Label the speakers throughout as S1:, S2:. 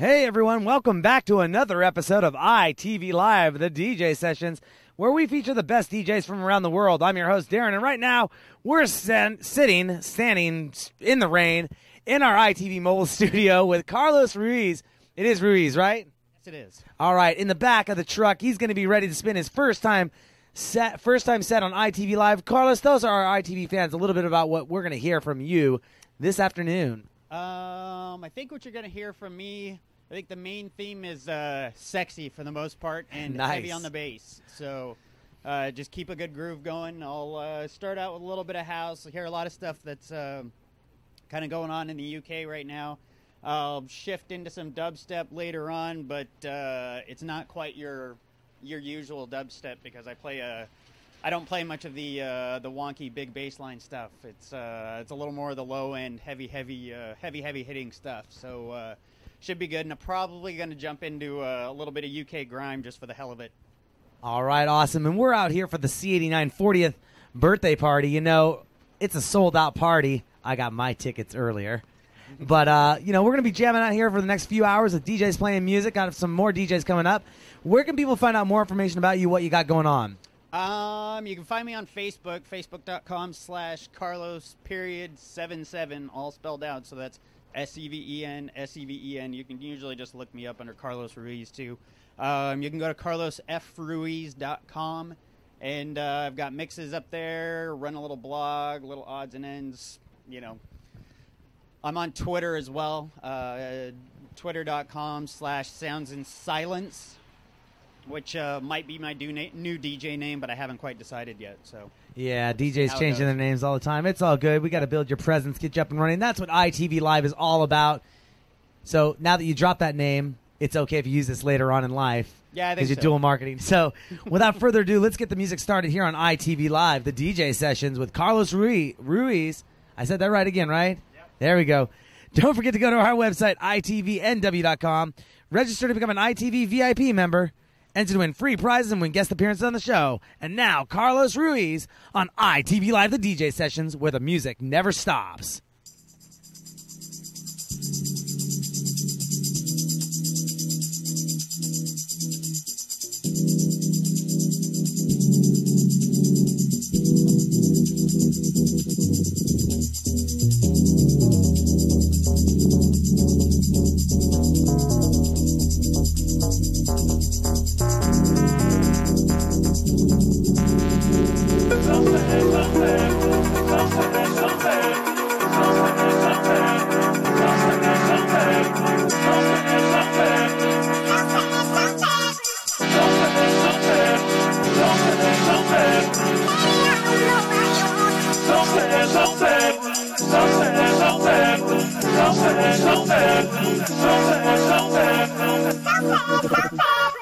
S1: Hey everyone, welcome back to another episode of ITV Live, the DJ sessions, where we feature the best DJs from around the world. I'm your host Darren, and right now we're sen- sitting, standing in the rain in our ITV mobile studio with Carlos Ruiz. It is Ruiz, right?
S2: Yes, it is.
S1: All right, in the back of the truck, he's going to be ready to spin his first time set, first time set on ITV Live. Carlos, those are our ITV fans. A little bit about what we're going to hear from you this afternoon.
S2: Um, I think what you're going to hear from me, I think the main theme is uh, sexy for the most part and
S1: Nice.
S2: heavy on the bass. So uh, just keep a good groove going. I'll uh, start out with a little bit of house. I hear a lot of stuff that's um, kind of going on in the UK right now. I'll shift into some dubstep later on, but uh, it's not quite your your usual dubstep because I play a I don't play much of the uh, the wonky big bassline stuff. It's uh, it's a little more of the low end, heavy, heavy, uh, heavy, heavy hitting stuff. So uh, should be good. And I'm probably going to jump into uh, a little bit of UK grime just for the hell of it.
S1: All right, awesome. And we're out here for the C89 40th birthday party. You know, it's a sold out party. I got my tickets earlier. But, uh, you know, we're going to be jamming out here for the next few hours with DJs playing music. Got some more DJs coming up. Where can people find out more information about you, what you got going on?
S2: Um, you can find me on Facebook, facebook.com slash Carlos period seven seven, all spelled out. So that's S E V E N S E V E N. You can usually just look me up under Carlos Ruiz too. Um, you can go to carlosfruiz.com, and uh, I've got mixes up there. Run a little blog, little odds and ends. You know, I'm on Twitter as well. Uh, Twitter.com slash Sounds in Silence which uh, might be my new, na- new DJ name, but I haven't quite decided yet. So
S1: Yeah, DJs changing their names all the time. It's all good. We got to build your presence, get you up and running. That's what ITV Live is all about. So now that you drop that name, it's okay if you use this later on in life.
S2: Yeah, I think
S1: because you're dual marketing. So without further ado, let's get the music started here on ITV Live, the DJ sessions with Carlos Ruiz. I said that right again, right? There we go. Don't forget to go to our website, itvnw.com. Register to become an ITV VIP member. Enter to win free prizes and win guest appearances on the show. And now, Carlos Ruiz on ITV Live, the DJ sessions, where the music never stops.
S3: Don't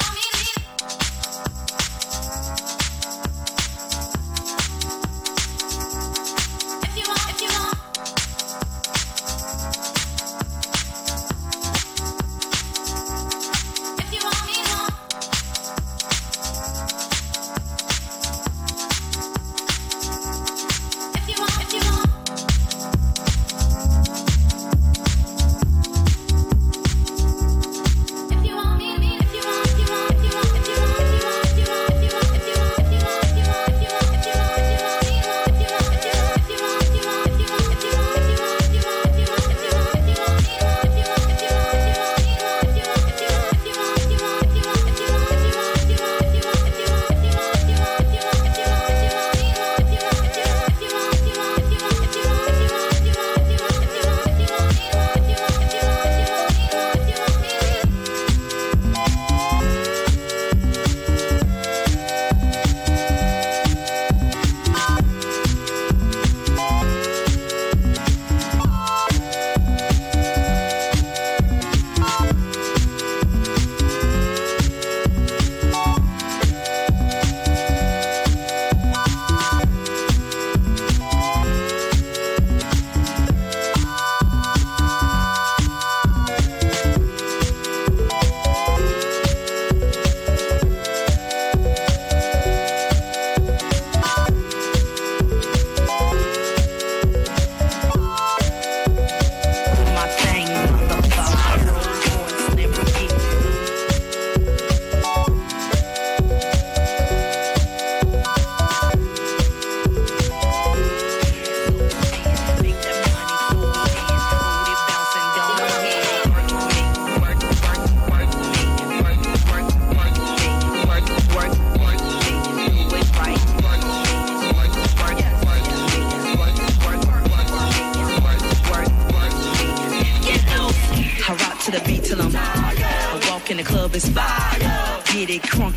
S3: want me to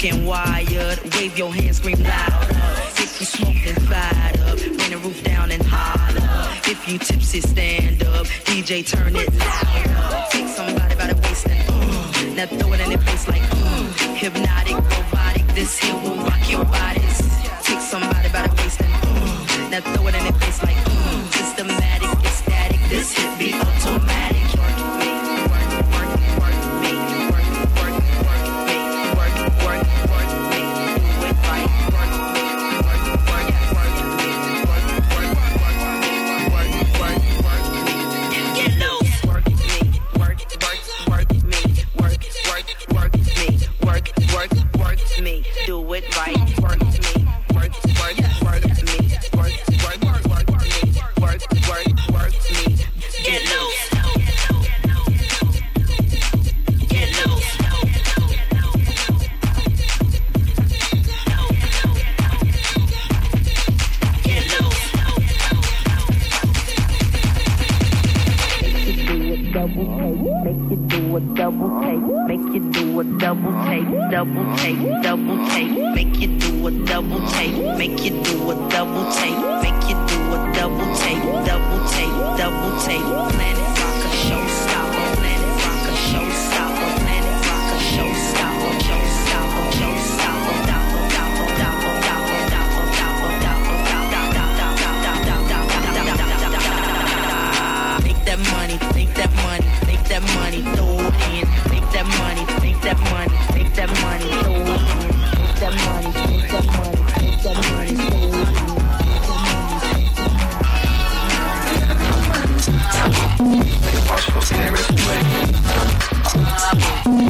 S3: And wired.
S4: Wave your hands, scream louder. If you smoke, then slide up. Bring the roof down
S3: and holler. If you tipsy, stand up. DJ, turn it louder. Take somebody by
S5: the waist and uh, now throw it in their face like uh, hypnotic. make that money, make that money, make that money, throw it in, make that money, make that money, make that money, throw it in, make that money,
S1: make that money, make
S5: that money, throw it in. Watch what's in every way.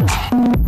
S5: Bye.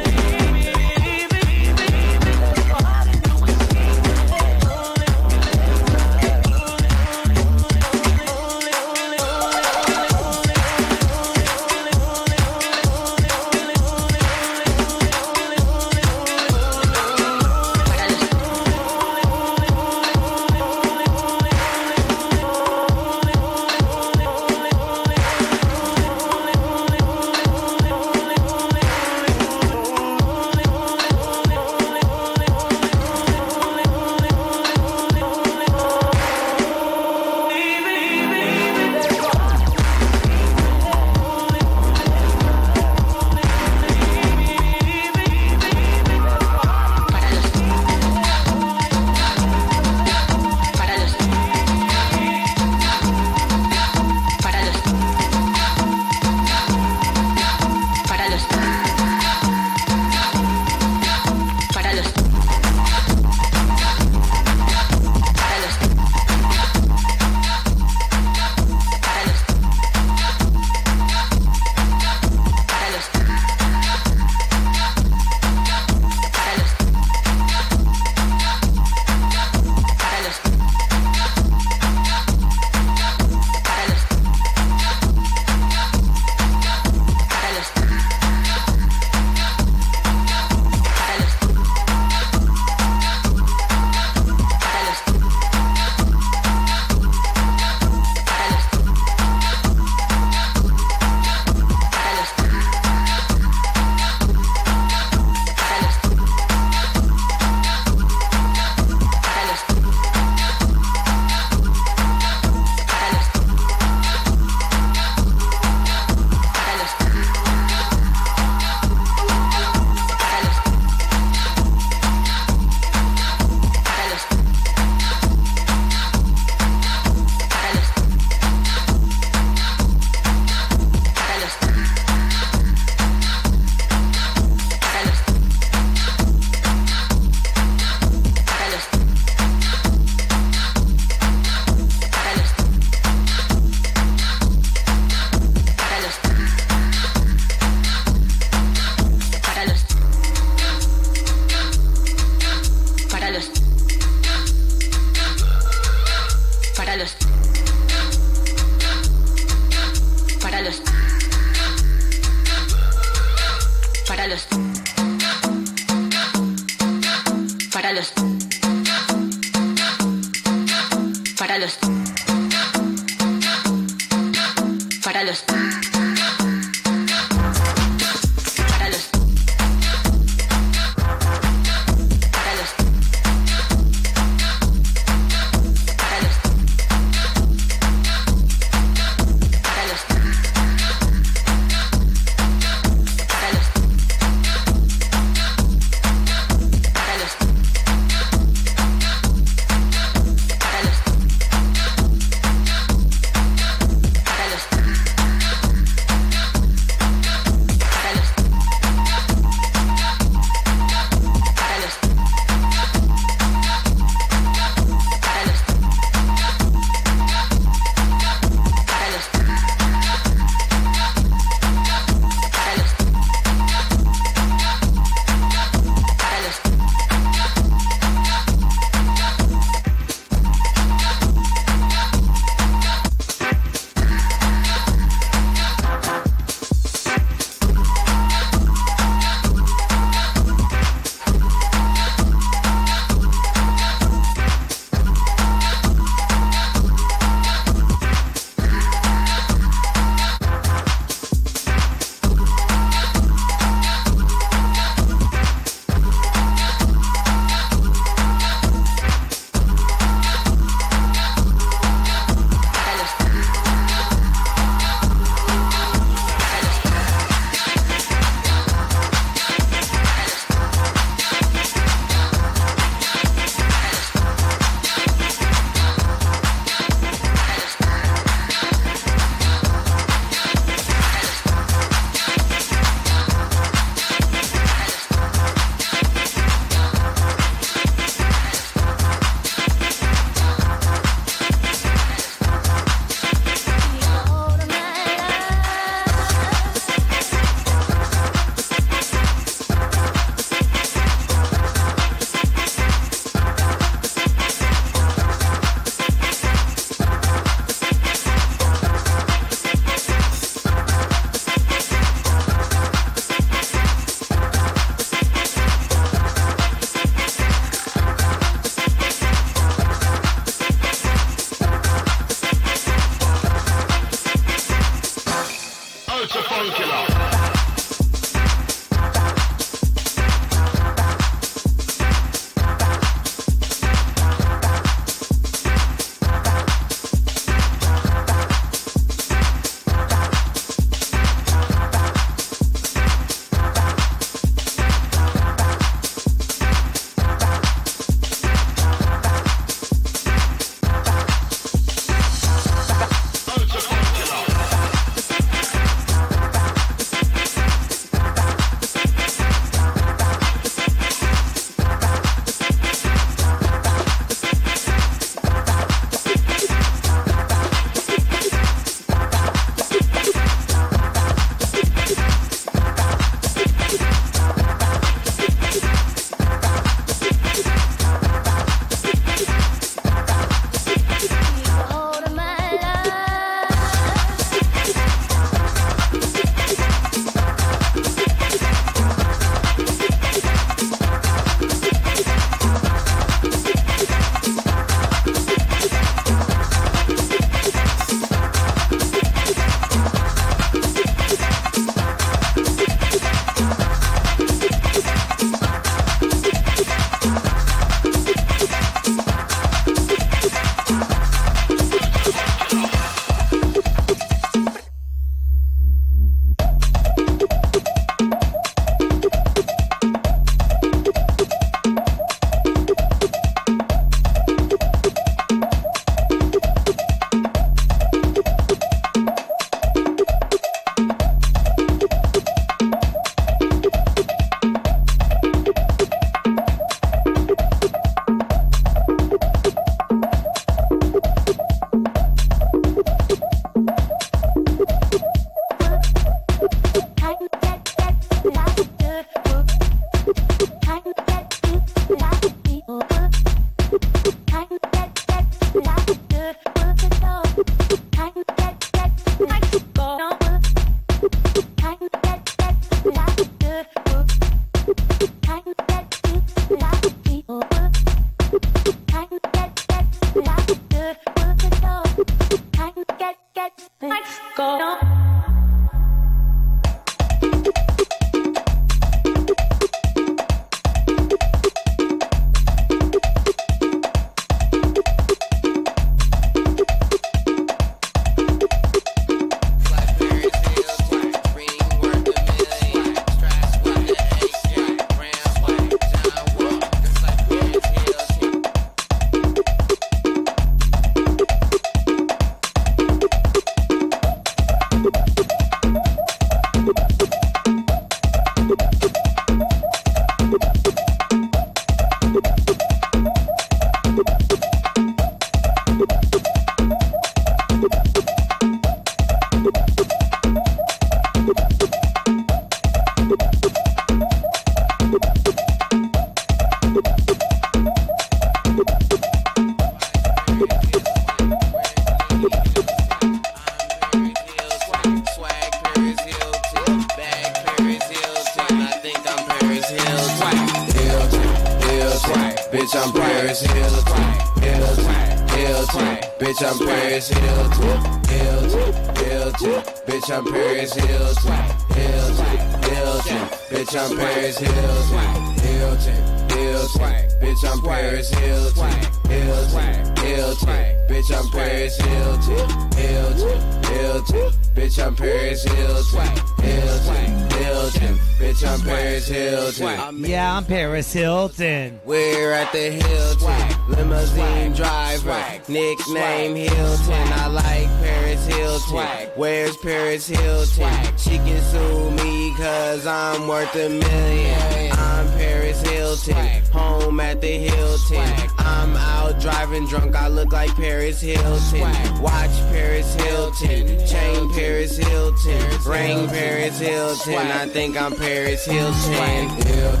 S5: Nickname Hilton. I like Paris Hilton. Where's Paris Hilton? She can sue me cause I'm worth a million. I'm Paris Hilton, home at the Hilton. I'm out driving drunk, I look like Paris Hilton. Watch Paris Hilton, chain Paris Hilton, ring Paris Hilton. I think I'm Paris Hilton. Hilton,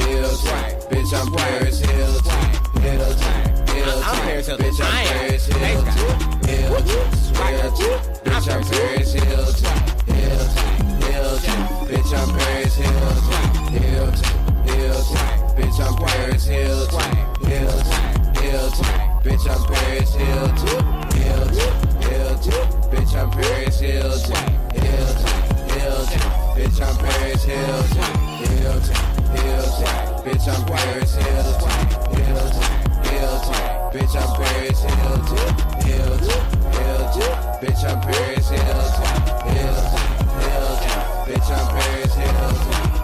S5: Hilton, bitch, I'm Paris. Hilton, Hilton,
S6: I'm Paris Hilton.
S5: bitch, I'm Paris Hilton. Bitch, I'm Paris Hilton. Hilton, Hilton, bitch, I'm Paris Hilton. Hilton, Hilton, bitch, I'm Paris Hilton. Hilton, Hilton, bitch, I'm Paris Hilton. Hilton, Hilton, bitch, I'm Paris Hilton. Hilton, Hilton, bitch, I'm Paris Hilton. Hilton, Hilton, bitch, I'm Paris Hilton. Hilton, Hilton, bitch, I'm Paris Hilton. Hilton, Hilton, bitch, I'm Paris Hilton. Hilton, Hilton, bitch, I'm Paris Hilton.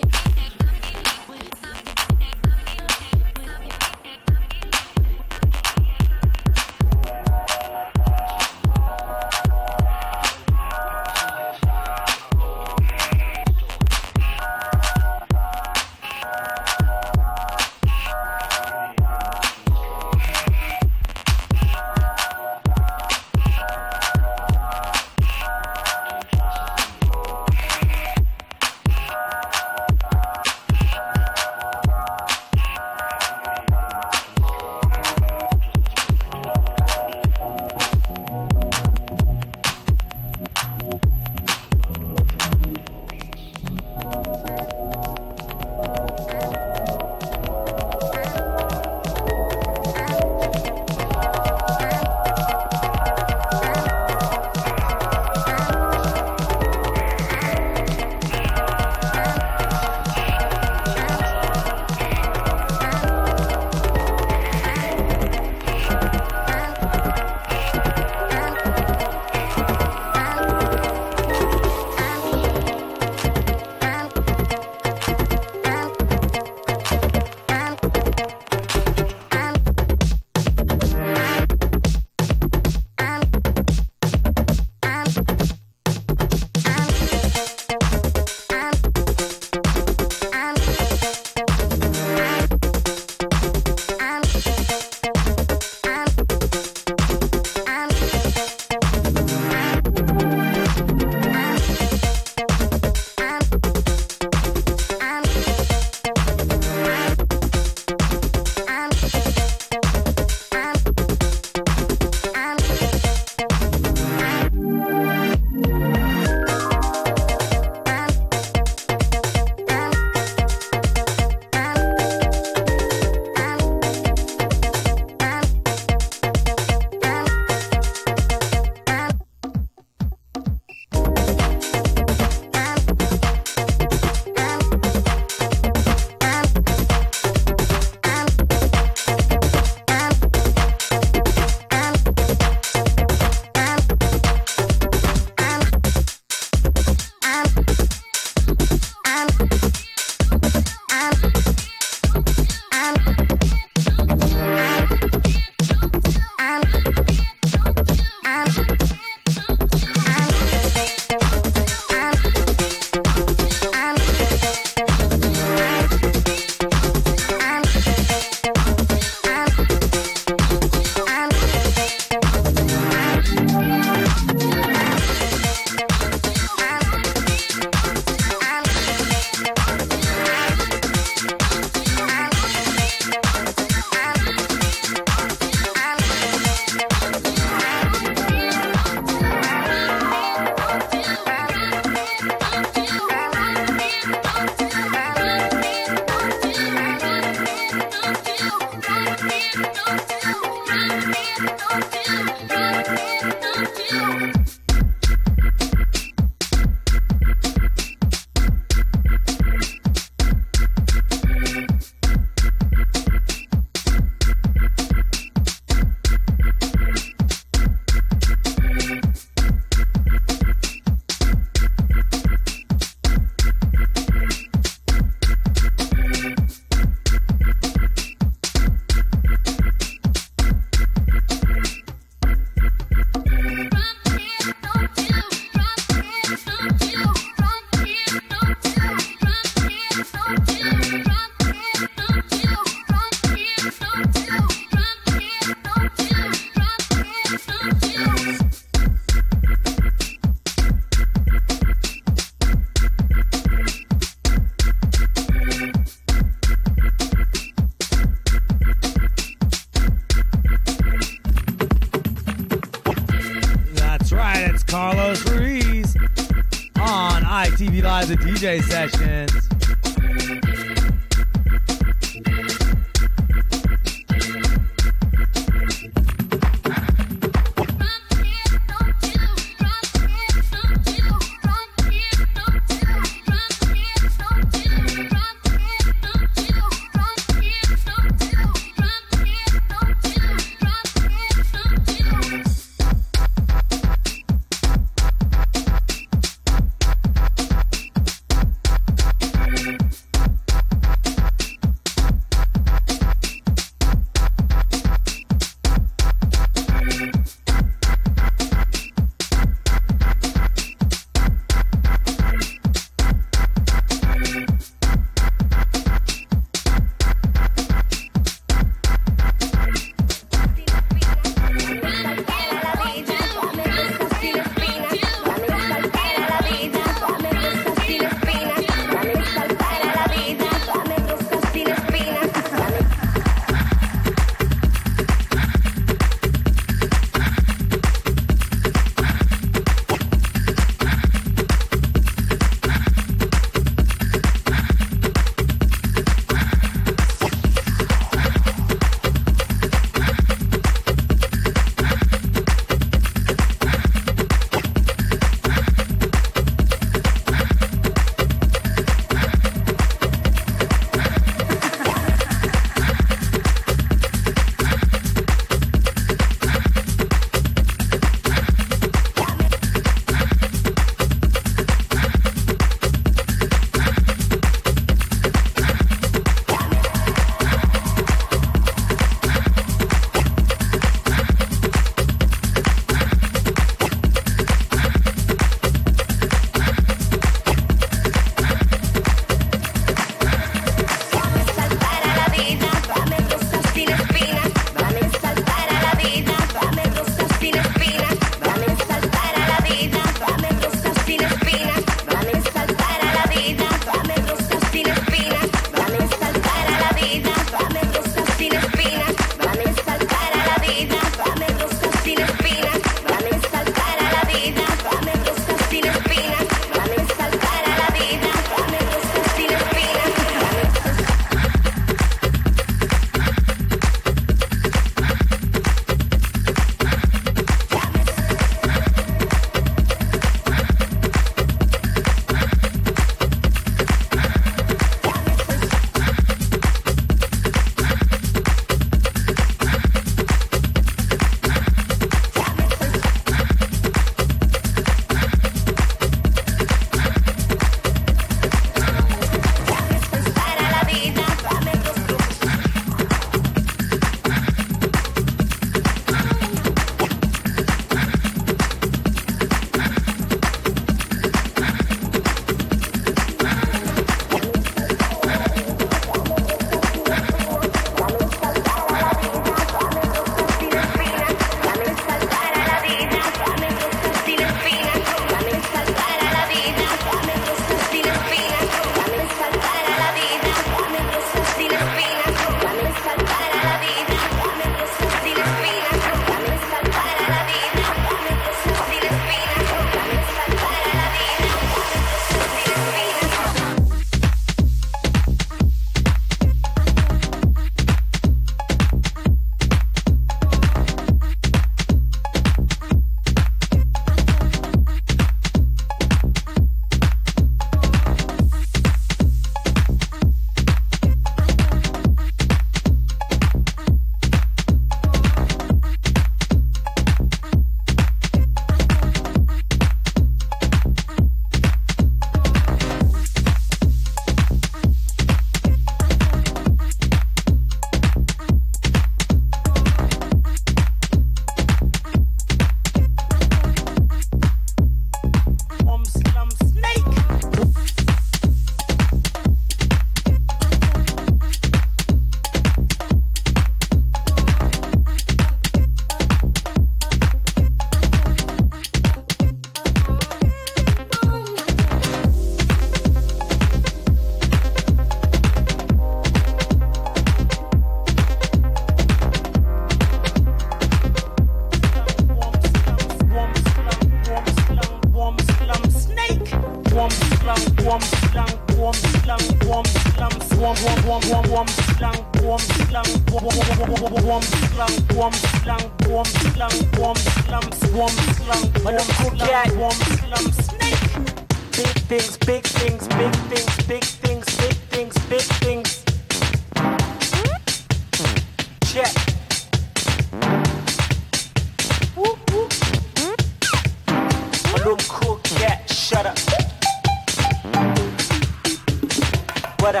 S6: para.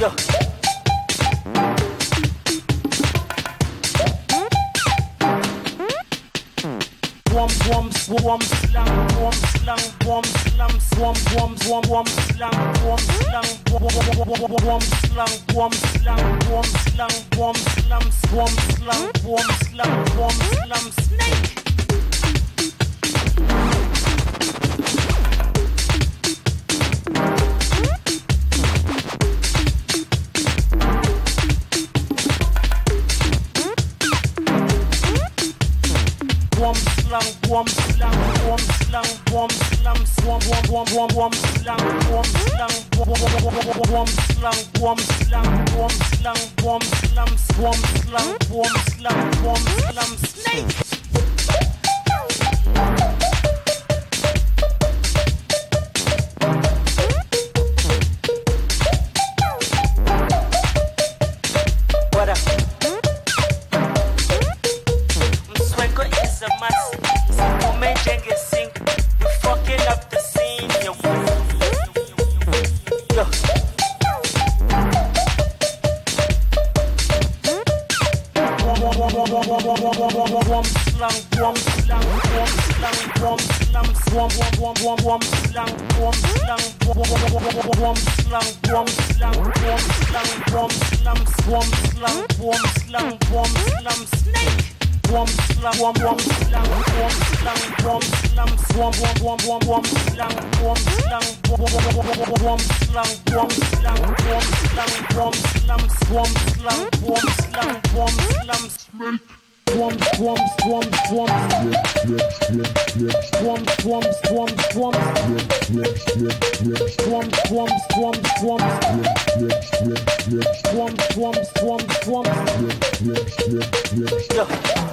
S6: Yo. Wom wom wom slang wom slang wom slang wom wom wom wom slang wom slang wom wom slang wom slang wom slang wom slang wom slang wom slang wom slang snake warm slam warm slam warm slam warm warm warm warm warm
S1: slam warm slam warm slam warm slam warm slam warm slam warm slam warm slam
S7: Yeah.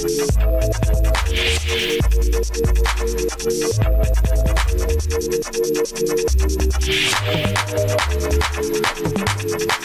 S7: Thank you.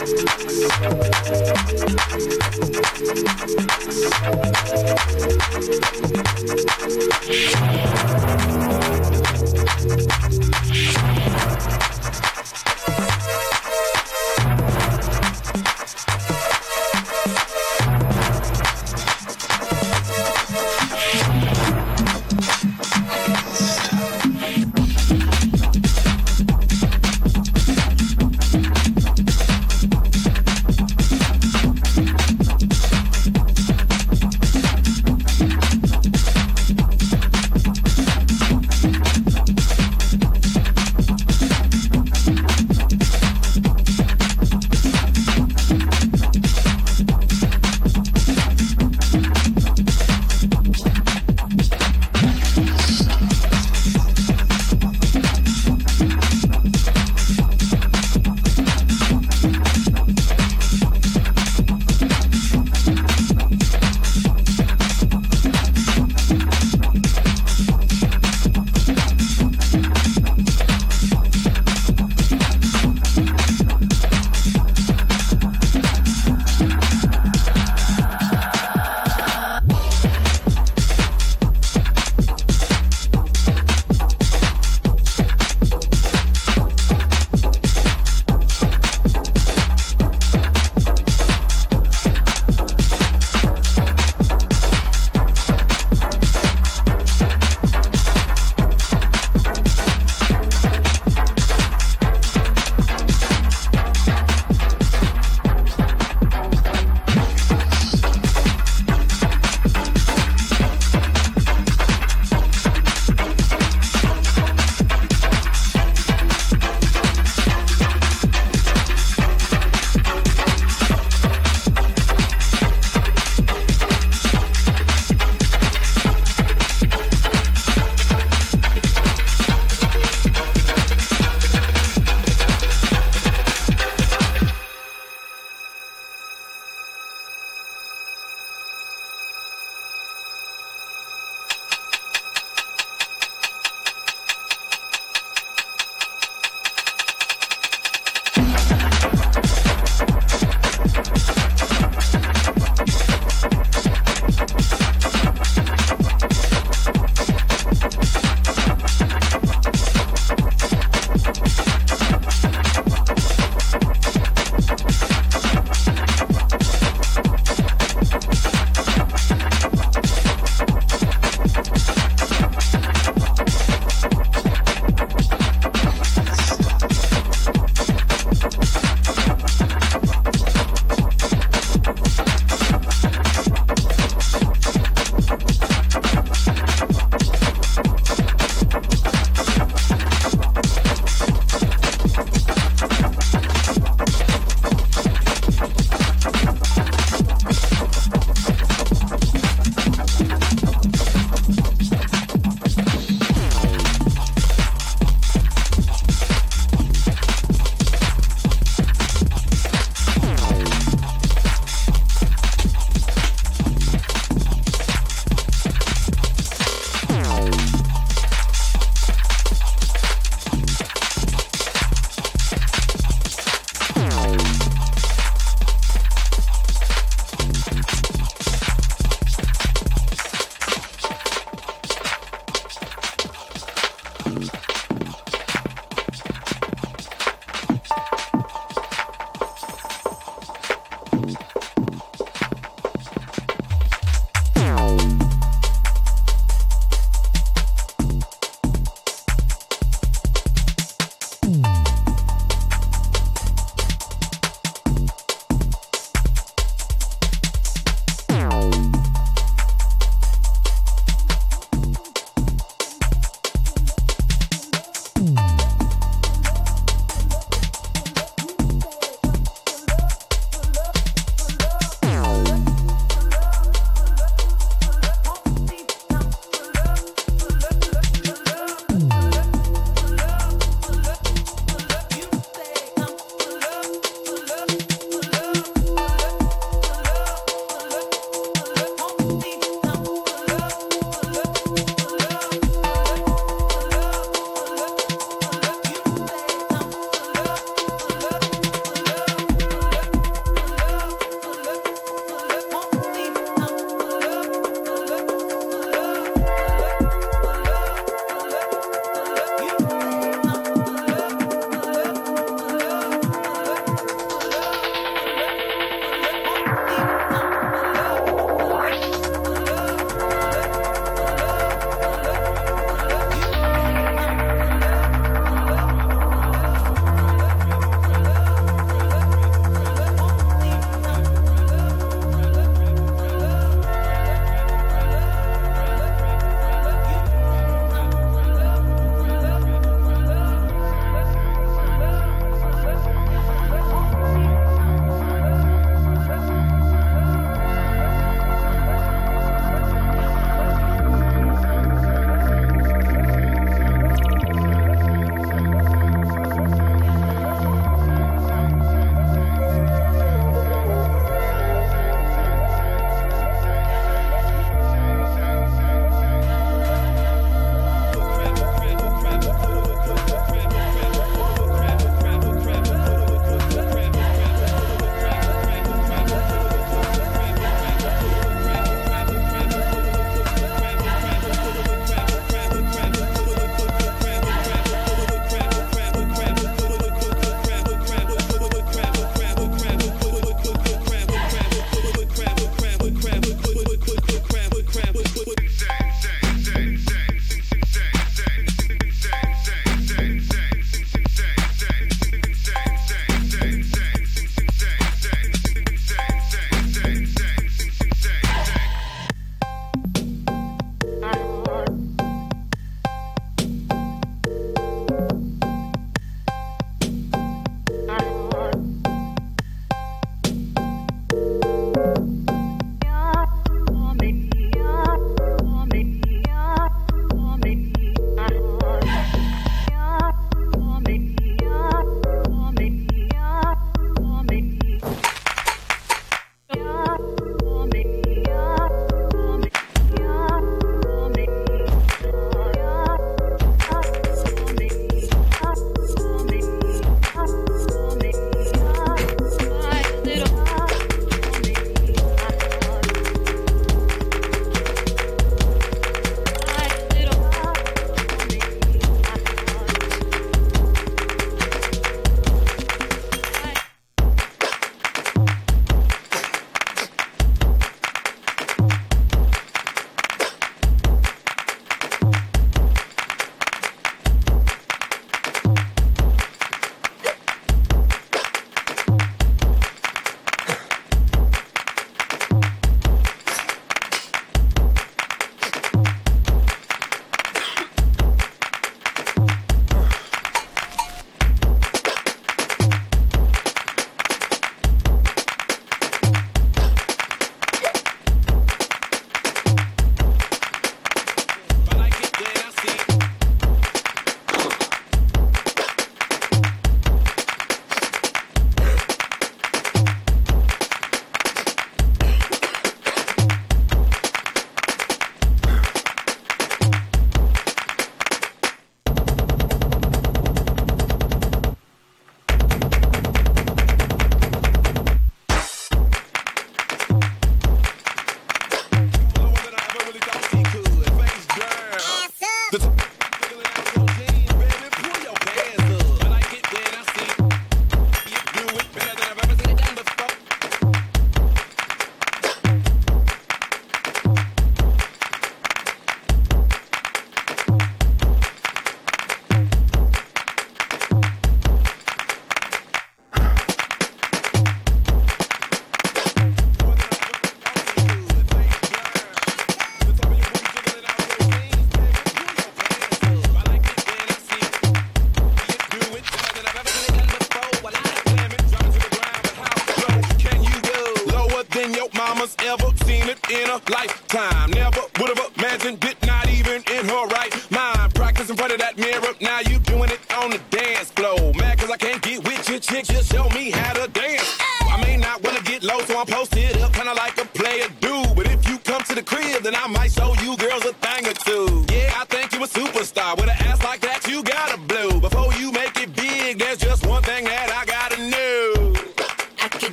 S7: Never would have imagined it, not even in her right mind. Practice in front of that mirror, now you doing it on the dance floor. Mad cause I can't get with your chick, just show me how to dance. I may not wanna get low, so I'm posted up, kinda like a player dude. But if you come to the crib, then I might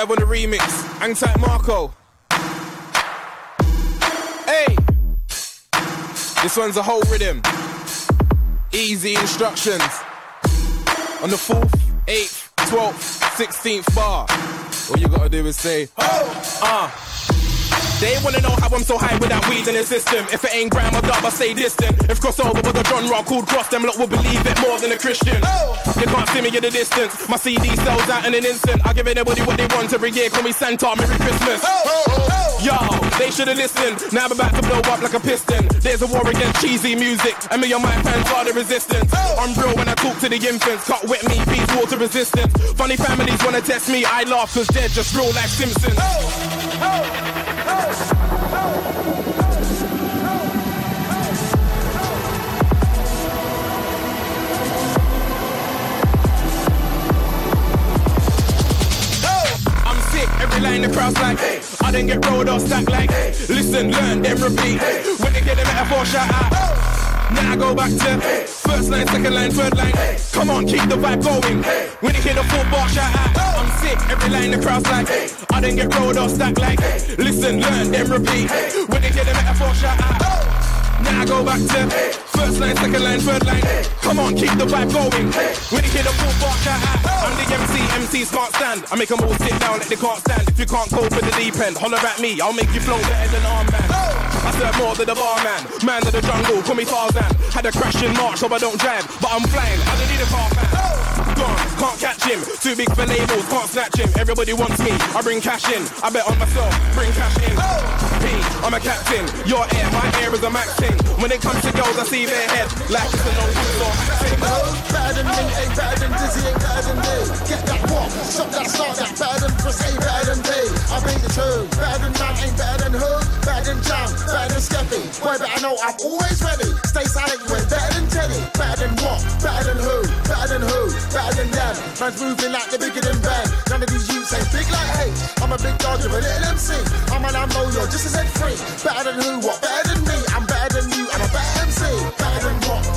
S7: Swerve on the remix. Hang tight, Marco. Hey, this one's a whole rhythm. Easy instructions. On the fourth, eighth, twelfth, sixteenth bar. All you gotta do is say, oh, uh. They wanna know how I'm so high without weed in the system. If it ain't gram or dub, I stay distant. If crossover was a genre called cross, them lot will believe it more than a Christian. Oh. You can't see me in the distance. My CD sells out in an instant. I give anybody what they want every year. Call me Santa, Merry Christmas. Oh, oh, Yo, they should've listened. Now I'm about to blow up like a piston. There's a war against cheesy music, and me and my fans are the resistance. I'm real when I talk to the infants. Cut with me, peace, water resistance. Funny families wanna test me. I laugh cause they're just real like Simpsons. Didn't get rolled or stacked like, listen, learn, then repeat. When they get a metaphor, shout out. Now I go back to first line, second line, third line. Come on, keep the vibe going. When you hear the full bar, shout out. I'm sick, every line the crowd's like. I didn't get rolled or stacked like, listen, learn, then repeat. When they get a metaphor, shout out. Now I go back to first line, second line, third line. Come on, keep the vibe going. When you hear the full bar, shout out. I'm the MC, MCs can't stand. I make them all sit down like they can't stand. If you can't cope with the deep end, holler at me, I'll make you flow better than armband. I serve more than the barman, man of the jungle, call me Tarzan. Had a crash in March, so I don't drive, but I'm flying. I don't need a car fan. Gone, can't catch him. Too big for labels, can't snatch him. Everybody wants me, I bring cash in. I bet on myself, bring cash in. P, I'm a captain. Your air, my air is a max thing. When it comes to girls, I see their head. Like it's a no
S8: than ain't better than Dizzy, ain't better than me. Get that walk, shot that start, that better than Chris, ain't better than. I bring the tune, better than man, ain't better than who? Better than Jam, better than Skeppy. Boy, better know I'm always ready. Stay silent, ain't better than Teddy. Better than what? Better than who? Better than who? Better than them. Man's moving like the bigger than Ben. None of these youths ain't big like H. I'm a big dog, you're a little MC. I'm an Lambo, you're just as head free. Better than who? What? Better than me. I'm better than you, and I'm a better MC. Better than what?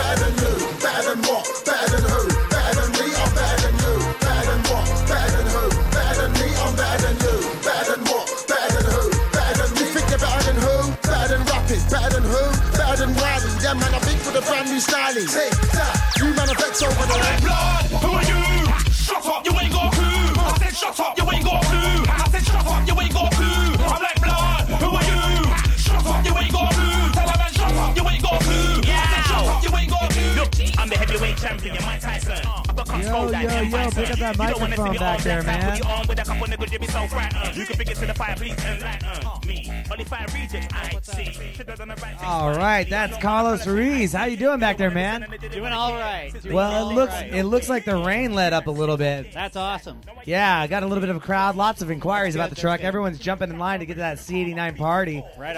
S8: Better than you. Better than what? Better than who? Better than me, I'm better than you. Better than what? Better than who? Better than me, I'm better than you. Better than what? Better than who? Better than me. You think you're better than who? Better than rapping. Better than who? Better than Wiley. Yeah, man, I think for the brand new styling. Tick tock, you man, over there.
S9: blood, who are you? Shut up, you ain't got a clue. I said shut up, you ain't got a clue. Heavyweight champion, you're Mike Tyson. Uh, I've got cuts
S1: Yo,
S9: like
S1: yo,
S9: Ken
S1: yo,
S9: Bison.
S1: pick up that
S9: You don't wanna see
S1: microphone
S9: me
S1: back
S9: on
S1: there, man.
S9: Put you on with a couple niggas, you be so frightened. Uh. You can bring it to the fire, please enlighten uh. me. Only five regions I see. Should've done the right thing.
S1: All right, that's Carlos Ruiz. How you doing back there, man?
S2: Doing all right. Doing
S1: Well,
S2: all
S1: it looks
S2: right.
S1: it looks like the rain let up a little bit.
S2: That's awesome.
S1: Yeah, I got a little bit of a crowd, lots of inquiries about the truck. Everyone's jumping in line to get to that C89 party.
S2: Right